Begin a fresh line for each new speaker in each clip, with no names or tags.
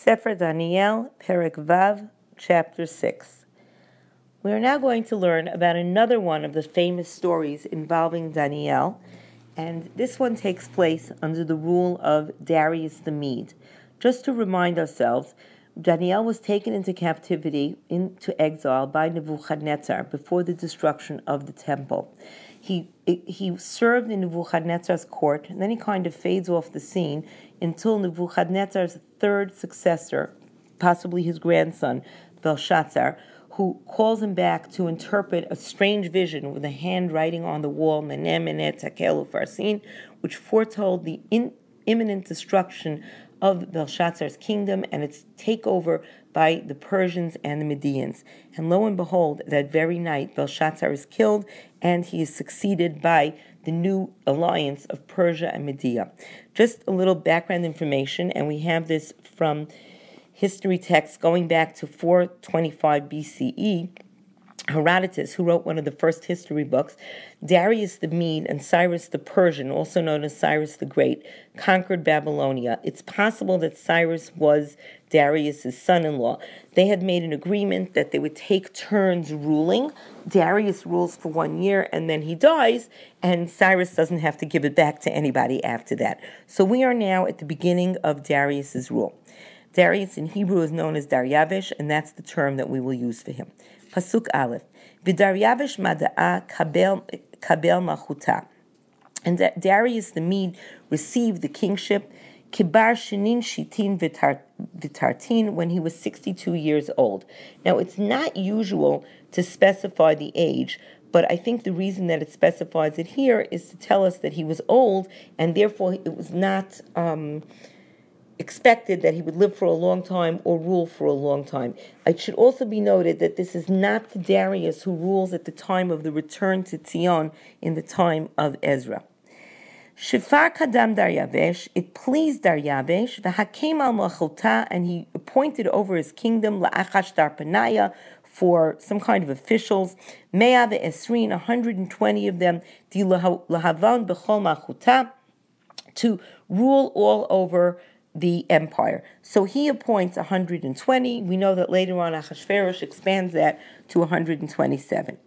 Sefer Daniel, Perek Vav, Chapter 6. We are now going to learn about another one of the famous stories involving Daniel, and this one takes place under the rule of Darius the Mede. Just to remind ourselves, Daniel was taken into captivity, into exile by Nebuchadnezzar before the destruction of the temple. He, he served in Nebuchadnezzar's court, and then he kind of fades off the scene until Nebuchadnezzar's third successor, possibly his grandson, Belshazzar, who calls him back to interpret a strange vision with a handwriting on the wall, Tekel Farsin, which foretold the in, imminent destruction of Belshazzar's kingdom and its takeover by the Persians and the Medians. And lo and behold, that very night, Belshazzar is killed and he is succeeded by the new alliance of Persia and Media. Just a little background information, and we have this from history texts going back to 425 BCE. Herodotus, who wrote one of the first history books, Darius the Mede and Cyrus the Persian, also known as Cyrus the Great, conquered Babylonia. It's possible that Cyrus was Darius's son-in-law. They had made an agreement that they would take turns ruling. Darius rules for one year and then he dies, and Cyrus doesn't have to give it back to anybody after that. So we are now at the beginning of Darius's rule. Darius in Hebrew is known as Daryavish, and that's the term that we will use for him. Pasuk Aleph. V'Daryavish mada'a kabel, kabel machuta. And Darius the Mede received the kingship kibar shinin shitin vitartin when he was 62 years old. Now, it's not usual to specify the age, but I think the reason that it specifies it here is to tell us that he was old, and therefore it was not... Um, expected that he would live for a long time or rule for a long time. It should also be noted that this is not Darius who rules at the time of the return to Zion in the time of Ezra. Shifar kadam Daryavesh, it pleased Daryavesh, v'hakem al machota, and he appointed over his kingdom la'achash darpanaya for some kind of officials, mea ve'esrin, 120 of them, di lahavan b'chol machuta, to rule all over the empire. So he appoints 120. We know that later on Achashverosh expands that to 127.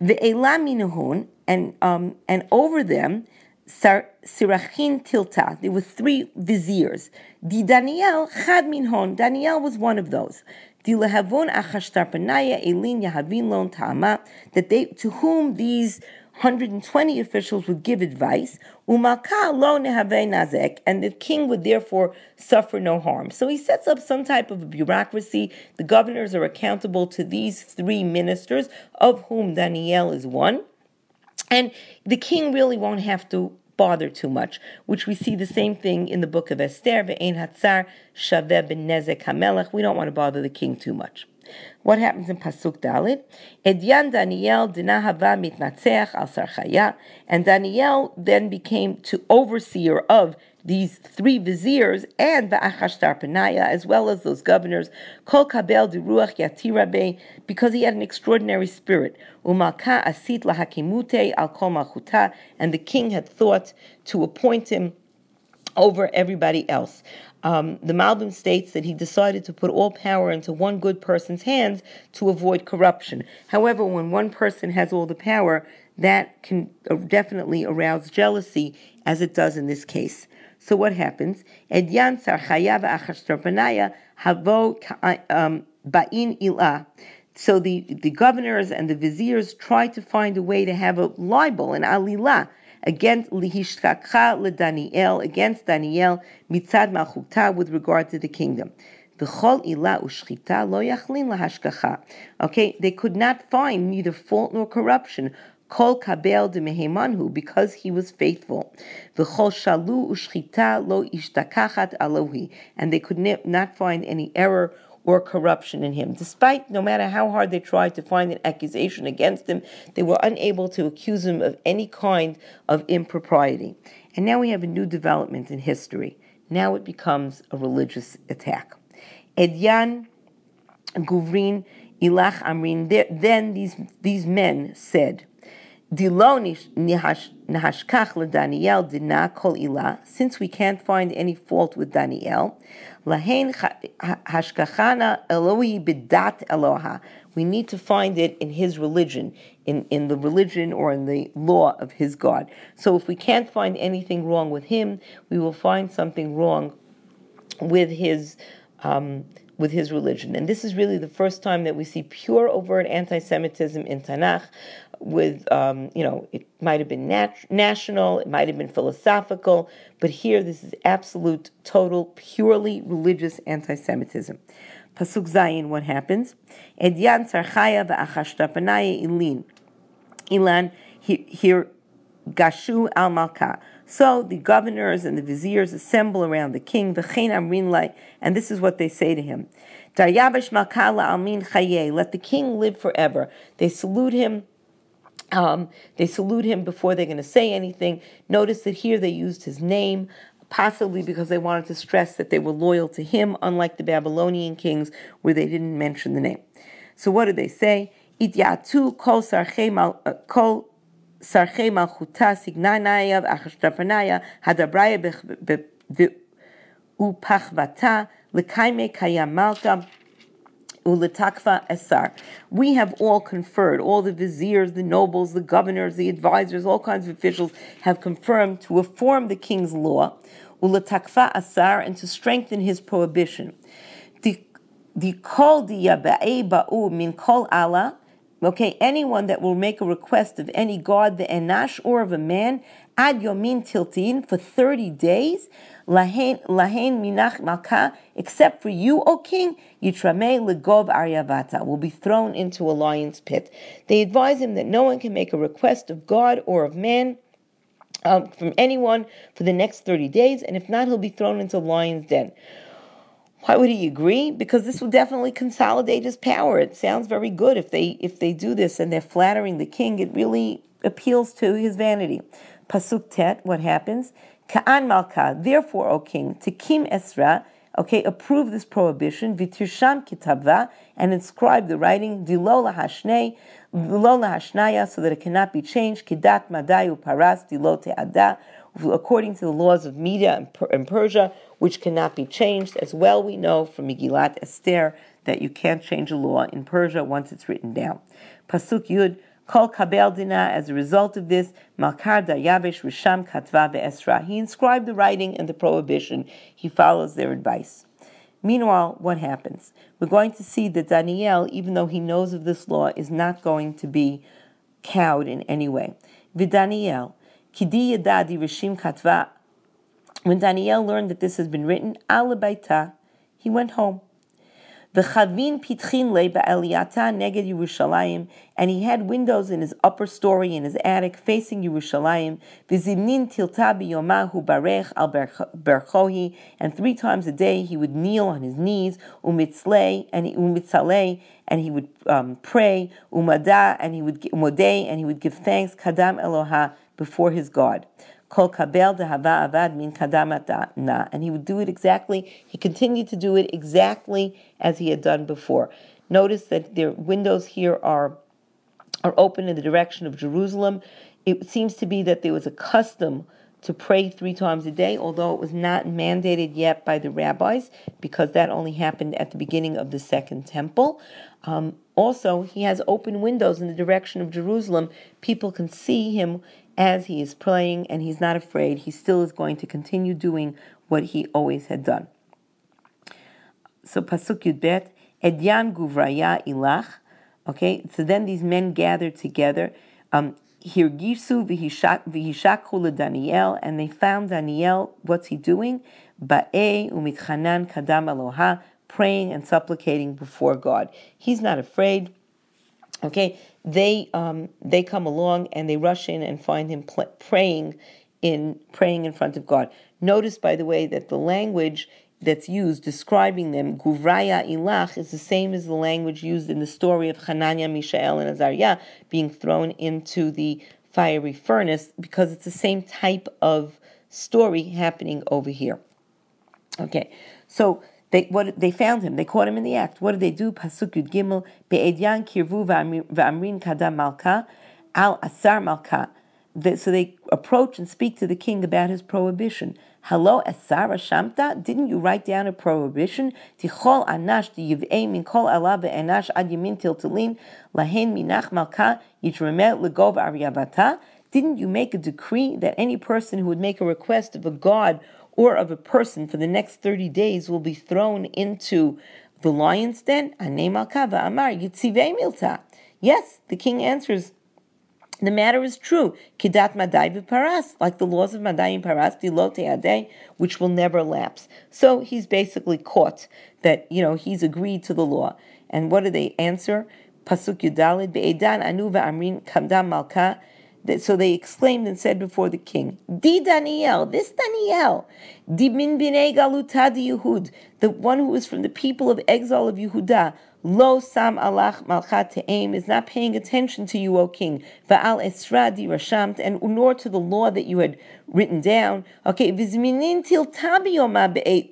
The Elaminahun, and um, and over them, Sirachin Tilta. There were three viziers. Di Daniel Chad Minhon. Daniel was one of those. Di Lehavon Achashtarpanaya Elin Yahavin Lon Tama. That they to whom these 120 officials would give advice, and the king would therefore suffer no harm. So he sets up some type of bureaucracy. The governors are accountable to these three ministers, of whom Daniel is one. And the king really won't have to bother too much, which we see the same thing in the book of Esther, Hatzar. We don't want to bother the king too much. What happens in Pasuk Dalet? Edyan Daniel dinahava mitnatzeach al sarchaya, and Daniel then became to overseer of these three viziers and the Achashtar Penaya, as well as those governors, Kol Kabel de Ruach Yatirabe, because he had an extraordinary spirit. Umalka Asit Lahakimute al Kol and the king had thought to appoint him over everybody else. Um, the Malbim states that he decided to put all power into one good person's hands to avoid corruption. However, when one person has all the power, that can uh, definitely arouse jealousy, as it does in this case. So what happens? Edyan havo um, ba'in. So the, the governors and the viziers try to find a way to have a libel, an alilah, against lihishkakha le against Daniel mitzad malchuta with regard to the kingdom. Okay, they could not find neither fault nor corruption. Kol kabel de mehemanhu, because he was faithful. V'chol shalu ushchita lo ishtakachat alohi, and they could not find any error or corruption in him. Despite, no matter how hard they tried to find an accusation against him, they were unable to accuse him of any kind of impropriety. And now we have a new development in history. Now it becomes a religious attack. Edyan, Guvrin, Ilach Amrin, then these, these men said, Ilah. Since we can't find any fault with Daniel, lahen hashkachana. We need to find it in his religion, in, in the religion or in the law of his God. So if we can't find anything wrong with him, we will find something wrong with his um, with his religion. And this is really the first time that we see pure overt anti-Semitism in Tanakh. With um, you know, it might have been nat- national, it might have been philosophical, but here this is absolute, total, purely religious anti-Semitism. Pasuk Zayin, what happens? Edyan Sarchaya v'achashtapanaya ilin. Ilan, here, Gashu al Malka. So the governors and the viziers assemble around the king, and this is what they say to him. almin Let the king live forever. They salute him. Um, they salute him before they're going to say anything. Notice that here they used his name possibly because they wanted to stress that they were loyal to him, unlike the Babylonian kings where they didn't mention the name. So what did they say? Ityatu uletakva esar. We have all conferred, all the viziers, the nobles, the governors, the advisors, all kinds of officials have confirmed to reform the king's law ulatakfa asar, and to strengthen his prohibition. Min kol Allah. Okay, anyone that will make a request of any god, the enash, or of a man, ad yomin tiltin for 30 days, lahen minach malka, except for you, O king, yitrame legov aryavata, will be thrown into a lion's pit. They advise him that no one can make a request of God or of man um, from anyone for the next 30 days, and if not, he'll be thrown into a lion's den. Why would he agree? Because this will definitely consolidate his power. It sounds very good if they if they do this and they're flattering the king. It really appeals to his vanity. Pasuk tet, what happens? Ka'an malka. Therefore, O king, Kim esra. Okay, approve this prohibition. Vitirsham kitabva and inscribe the writing. Dilola hashnei hashnaya, so that it cannot be changed. Kidat madayu paras dilote ada, according to the laws of Media and Persia, which cannot be changed. As well, we know from Megillat Esther that you can't change a law in Persia once it's written down. Pasuk Yud. Kol kabel dina, as a result of this, Malkar Daryavish Risham Katva Be'esra. He inscribed the writing and the prohibition. He follows their advice. Meanwhile, what happens? We're going to see that Daniel, even though he knows of this law, is not going to be cowed in any way. Vidaniel, Kidi Yadadi Rishim Katva. When Daniel learned that this has been written, Alabaita, he went home. V'chavin pitchin le ba'eliyata neged Yerushalayim, and he had windows in his upper story in his attic facing Yerushalayim. V'zimnin tilta biyomahu barech al berchohi, and three times a day he would kneel on his knees, umitzlei and umitzalei, and he would um, pray, umada, and he would umodei, and he would give thanks, kadam Eloha, before his God. Kol kabel dehava avad min kadamat na. And he would do it exactly, he continued to do it exactly as he had done before. Notice that their windows here are, are open in the direction of Jerusalem. It seems to be that there was a custom to pray three times a day, although it was not mandated yet by the rabbis, because that only happened at the beginning of the Second Temple. Um, also, he has open windows in the direction of Jerusalem. People can see him as he is praying and he's not afraid, he still is going to continue doing what he always had done. So Pasuk Yudbet, Edyan Guvraya Ilach. Okay, so then these men gathered together. Um, Hirgisu v'hishakhu Daniel, and they found Daniel. What's he doing? Ba'e umitchanan kadam aloha, praying and supplicating before God. He's not afraid. Okay, they um, they come along and they rush in and find him pl- praying in praying in front of God. Notice, by the way, that the language that's used describing them, Guvraya Ilach, is the same as the language used in the story of Hananiah, Mishael, and Azariah being thrown into the fiery furnace because it's the same type of story happening over here. Okay, so they what they found him. They caught him in the act. What did they do? Pasuk Yud Gimel be'edyan kirvu v'amrin kadam malka. Al Asar Malka. So they approach and speak to the king about his prohibition. Hello, Asara Shamta, didn't you write down a prohibition? Tichol anash yiv'ei min kol alav anash ad yamin tilin lahen minach malka yitremet legov aryavata. Didn't you make a decree that any person who would make a request of a god or of a person for the next 30 days will be thrown into the lion's den? Ane malka va'amar yitzivei milta. Yes, the king answers, the matter is true. Kidat Madai Paras, like the laws of Madai and Paras, Dilote which will never lapse. So he's basically caught that, you know, he's agreed to the law. And what do they answer? Pasuk Yudalid, Be'edan Anu Amrin Kamdam Malka. So they exclaimed and said before the king, Di Daniel, this Daniel, Di Min Binei Galuta Yehud, the one who is from the people of exile of Yehuda, Lo sam alach malchat te'em is not paying attention to you, O king. Va'al esradi rashamt, and nor to the law that you had written down. Okay, vizminin til tabiyoma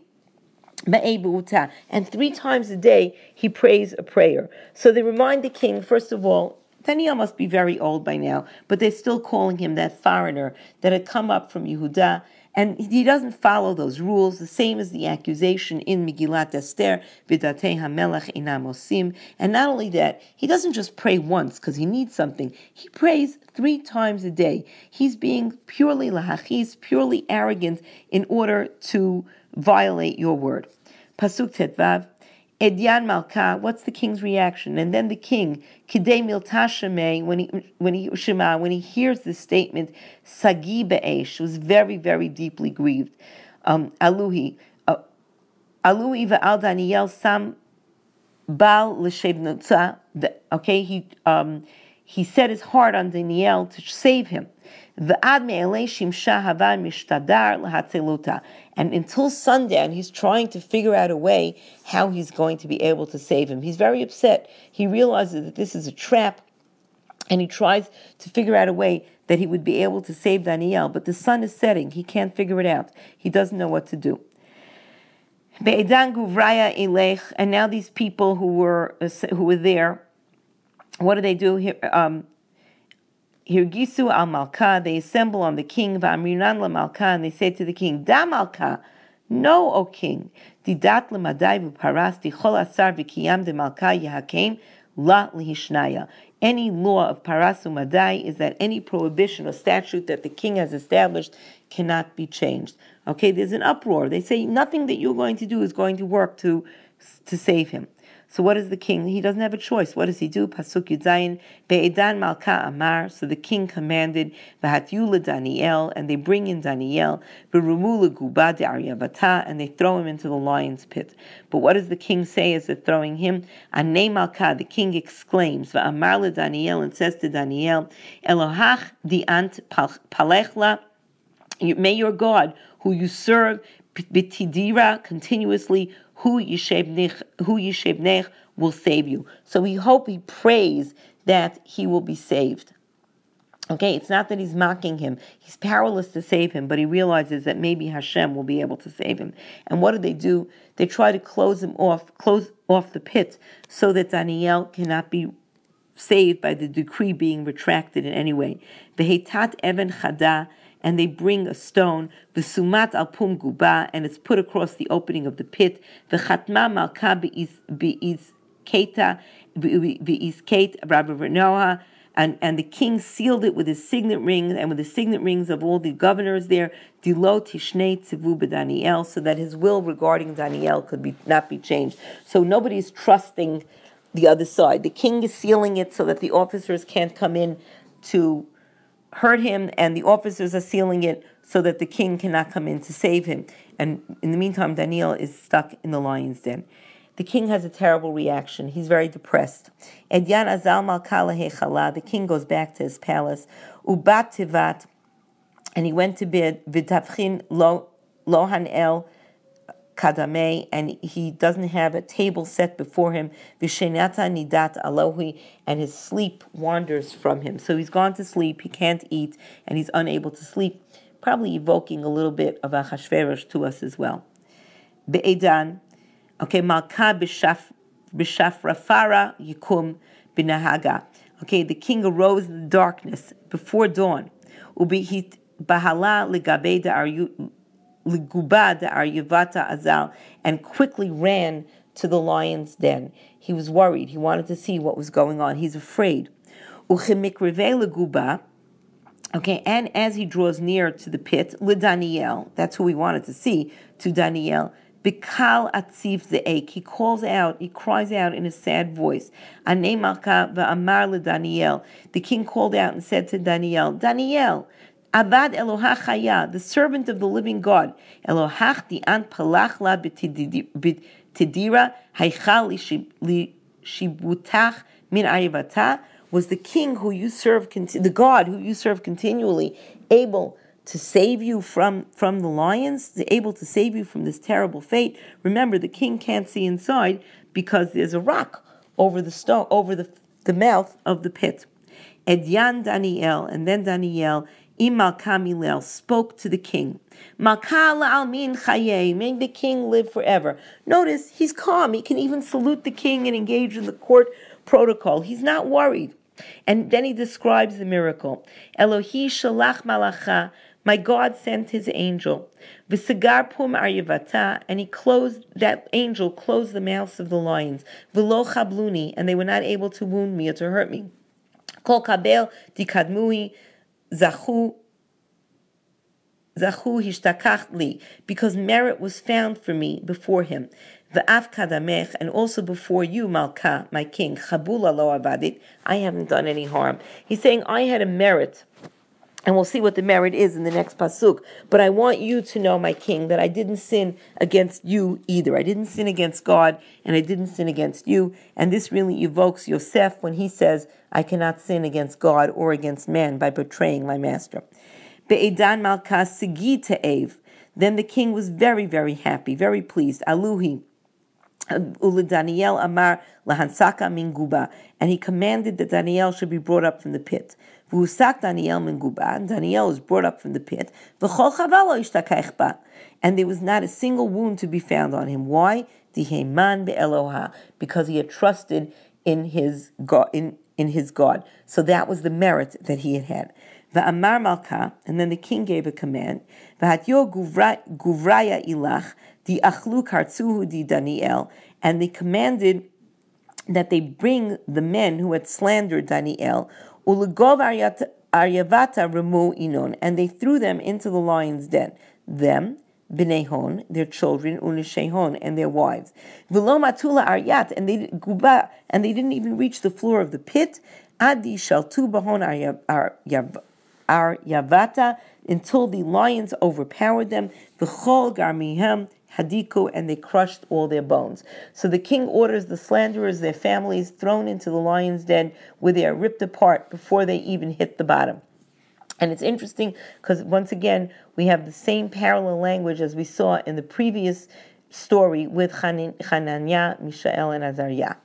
and three times a day he prays a prayer. So they remind the king, first of all, Daniel must be very old by now, but they're still calling him that foreigner that had come up from Yehuda and he doesn't follow those rules, the same as the accusation in Megillat Esther, Vidatei HaMelech Inamosim. And not only that, he doesn't just pray once because he needs something. He prays three times a day. He's being purely lahachis, purely arrogant in order to violate your word. Pasuk Tetvav, Edyan Malka, what's the king's reaction? And then the king, Kidei Miltashame, when he when he Shema, when he hears this statement, Sagi Be'esh, was very, very deeply grieved. Um, Aluhi, uh, Aluhi ve'al Daniel Sam Bal l'shebnotza. Okay, he um, he set his heart on Daniel to save him. And until sundown, he's trying to figure out a way how he's going to be able to save him. He's very upset. He realizes that this is a trap, and he tries to figure out a way that he would be able to save Daniel. But the sun is setting. He can't figure it out. He doesn't know what to do. And now these people who were uh, who were there, what do they do? Here? Um, Hirgisu al Malka, they assemble on the king, Va'amrinan la Malka, and they say to the king, Da Malka, no, O king, Didat lemadai v'paras dichol asar v'kiyam de Malka yahakem la lihishnaya. Any law of parasu madai is that any prohibition or statute that the king has established cannot be changed. Okay, there's an uproar. They say nothing that you're going to do is going to work to to save him. So what is the king? He doesn't have a choice. What does he do? Pasuk Yudzayin, Be'edan Malka Amar. So the king commanded, V'hatyula Daniel, and they bring in Daniel, V'rumula Guba de Aryavata, and they throw him into the lion's pit. But what does the king say as they're throwing him? Ane Malka, the king exclaims, V'amar Daniel, and says to Daniel, Elohach di'ant palechla, may your God, who you serve, bitidira, continuously, who Yishebnech will save you. So we hope he prays that he will be saved. Okay, it's not that he's mocking him. He's powerless to save him, but he realizes that maybe Hashem will be able to save him. And what do they do? They try to close him off, close off the pit, so that Daniel cannot be saved by the decree being retracted in any way. Behetat even chada and they bring a stone, the sumat al pum guba, and it's put across the opening of the pit. The chatma malka be'iz keta be'iz kate Rabbi Renoah. And, and the king sealed it with his signet ring and with the signet rings of all the governors there, Dilo Tishnei Tzivu Daniel, so that his will regarding Daniel could be not be changed. So nobody is trusting the other side. The king is sealing it so that the officers can't come in to hurt him, and the officers are sealing it so that the king cannot come in to save him. And in the meantime, Daniel is stuck in the lion's den. The king has a terrible reaction. He's very depressed. Edyan azal malkala the king goes back to his palace. Ubat tivat, and he went to bed. V'tavchin lo lohan el kadame, and he doesn't have a table set before him. Vishenata nidat alohi, and his sleep wanders from him. So he's gone to sleep, he can't eat, and he's unable to sleep, probably evoking a little bit of Achashverosh to us as well. Be'edan, okay, malka b'shaf, b'shafrafara yikum b'nahaga. Okay, the king arose in the darkness before dawn. Ubihit bahala ligabe aryavata azal, and quickly ran to the lion's den. He was worried. He wanted to see what was going on. He's afraid. Okay, and as he draws near to the pit, Daniel, that's who we wanted to see, to Daniel, Bikal atziv ze'ek. He calls out, he cries out in a sad voice. Ane malka Daniel. The king called out and said to Daniel, Daniel, Avad Elohach Chaya, the servant of the living God. Elohach di'an palach la b'tidira haichal shibutach min ayivata was the king who you serve, the God who you serve continually, able to save you from, from the lions, able to save you from this terrible fate. Remember, the king can't see inside because there's a rock over the stone, over the, the mouth of the pit. Edyan Daniel, and then Daniel Imal Kamilel spoke to the king. Makal almin chaye, make the king live forever. Notice he's calm. He can even salute the king and engage in the court protocol. He's not worried. And then he describes the miracle. Elohi shalach malacha, my God sent his angel. V'sagar pum aryavata, and he closed, that angel closed the mouths of the lions. V'lo chabluni, and they were not able to wound me or to hurt me. Kol kabel dikadmui, zachu zachu hishtakach li, because merit was found for me before him. The kadamech, and also before you, Malka, my king, chabula lo avadit, I haven't done any harm. He's saying I had a merit. And we'll see what the merit is in the next pasuk. But I want you to know, my king, that I didn't sin against you either. I didn't sin against God, and I didn't sin against you. And this really evokes Yosef when he says, I cannot sin against God or against man by betraying my master. Be'edan malka sigi te'ev. Then the king was very, very happy, very pleased. Aluhi. Daniel Amar Lahansaka min guba, and he commanded that Daniel should be brought up from the pit. V'usak Daniel min guba, and Daniel was brought up from the pit. And there was not a single wound to be found on him. Why? Diheman be'eloha, because he had trusted in his God. In, in his God. So that was the merit that he had had. Amar Malka, and then the king gave a command. V'hatyo guvraya ilach, the achlu di Daniel, and they commanded that they bring the men who had slandered Daniel, ulegov aryavata remu inon, and they threw them into the lion's den. Them, Bnei their children, Unishehon, and their wives. Vilomatula Aryat, and they guba, and they didn't even reach the floor of the pit. Adi Shaltu Bahon Aryavata, until the lions overpowered them. V'chol Garmihem Hadiku, and they crushed all their bones. So the king orders the slanderers, their families, thrown into the lion's den, where they are ripped apart before they even hit the bottom. And it's interesting because once again, we have the same parallel language as we saw in the previous story with Hananiah, Mishael, and Azariah.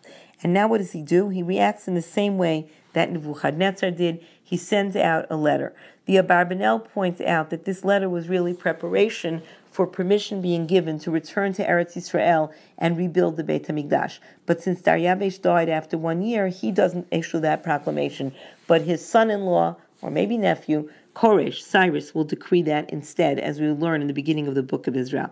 And now what does he do? He reacts in the same way that Nebuchadnezzar did. He sends out a letter. The Abarbanel points out that this letter was really preparation for permission being given to return to Eretz Yisrael and rebuild the Beit HaMikdash. But since Daryavesh died after one year, he doesn't issue that proclamation. But his son-in-law, or maybe nephew, Koresh, Cyrus, will decree that instead, as we learn in the beginning of the book of Israel.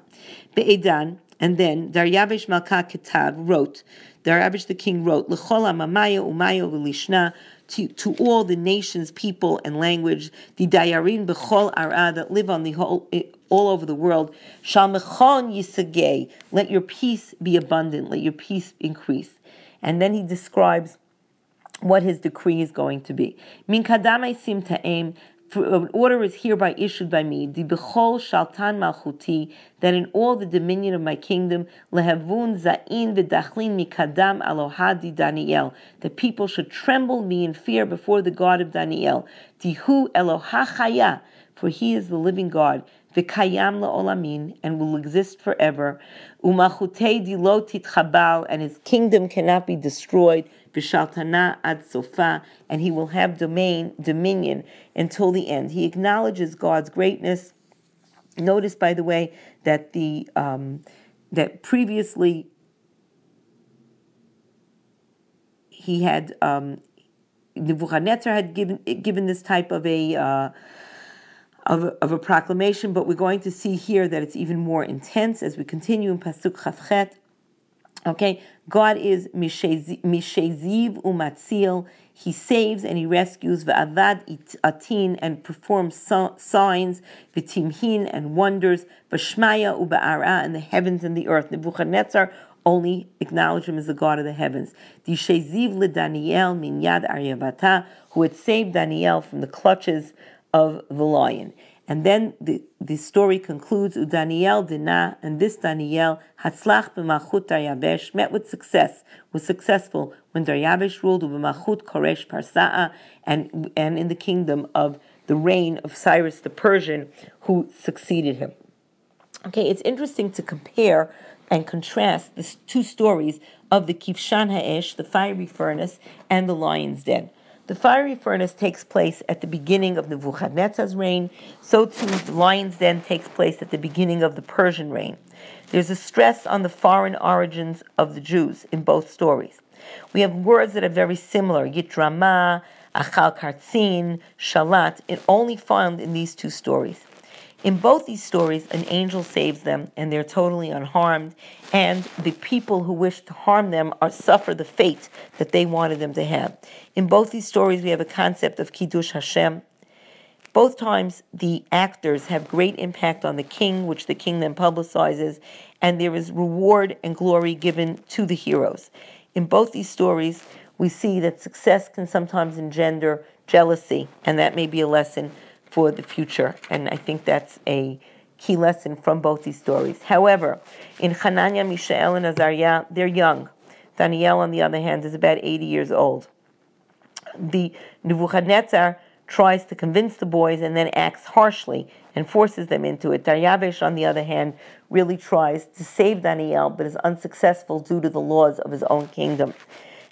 Be'edan, and then Daryavesh Malka Ketav wrote, Daryavesh the king wrote, L'chola mamaya umaya v'lishna, to, to all the nations, people, and language, the dayarin bechol ara that live on the whole, all over the world. Shalmechon yisagay, let your peace be abundant, let your peace increase. And then he describes what his decree is going to be. Min kadamai sim ta'em, uh, an order is hereby issued by me, the bechol shaltan malchuti, that in all the dominion of my kingdom, lehavun zain v'dachlin mikadam alohadi Daniel, the people should tremble me in fear before the God of Daniel. Tihu Elohachaya, for he is the living God v'kayam la'olamin, and will exist forever. Umachutei dilo titchabal, and his kingdom cannot be destroyed. V'shaltana ad sofa, and he will have domain, dominion until the end. He acknowledges God's greatness. Notice, by the way, that the um, that previously he had um, Nebuchadnezzar had given given this type of a. Uh, of of a proclamation, but we're going to see here that it's even more intense as we continue in Pasuk Chavchet. Okay, God is Misheziv Umatzil. He saves and he rescues Va'avad Atin and performs signs, V'timhin and wonders, V'shmaya Uba'ara and the heavens and the earth. Nebuchadnezzar only acknowledge him as the God of the heavens. Disheziv le Daniel min yad Aryavata, who had saved Daniel from the clutches of the lion. And then the, the story concludes, Daniel dina, and this Daniel, Hatzlach b'machut Daryavesh, met with success, was successful when Daryavesh ruled b'machut Koresh Parsa'a, and, and in the kingdom of the reign of Cyrus the Persian, who succeeded him. Okay, it's interesting to compare and contrast the two stories of the Kivshan Ha'esh, the fiery furnace, and the lion's den. The fiery furnace takes place at the beginning of Nebuchadnezzar's reign, so too the lion's den takes place at the beginning of the Persian reign. There's a stress on the foreign origins of the Jews in both stories. We have words that are very similar, Yitrama, Achal Kartzin, Shalat, it only found in these two stories. In both these stories, an angel saves them and they're totally unharmed, and the people who wish to harm them are suffer the fate that they wanted them to have. In both these stories, we have a concept of Kiddush Hashem. Both times, the actors have great impact on the king, which the king then publicizes, and there is reward and glory given to the heroes. In both these stories, we see that success can sometimes engender jealousy, and that may be a lesson for the future. And I think that's a key lesson from both these stories. However, in Hananiah, Mishael, and Azariah, they're young. Daniel, on the other hand, is about 80 years old. The Nebuchadnezzar tries to convince the boys and then acts harshly and forces them into it. Daryavesh, on the other hand, really tries to save Daniel, but is unsuccessful due to the laws of his own kingdom.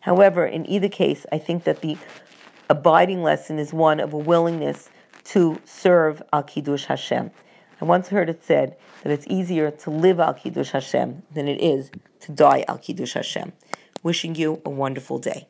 However, in either case, I think that the abiding lesson is one of a willingness to serve Al Kiddush Hashem. I once heard it said that it's easier to live Al Kiddush Hashem than it is to die Al Kiddush Hashem. Wishing you a wonderful day.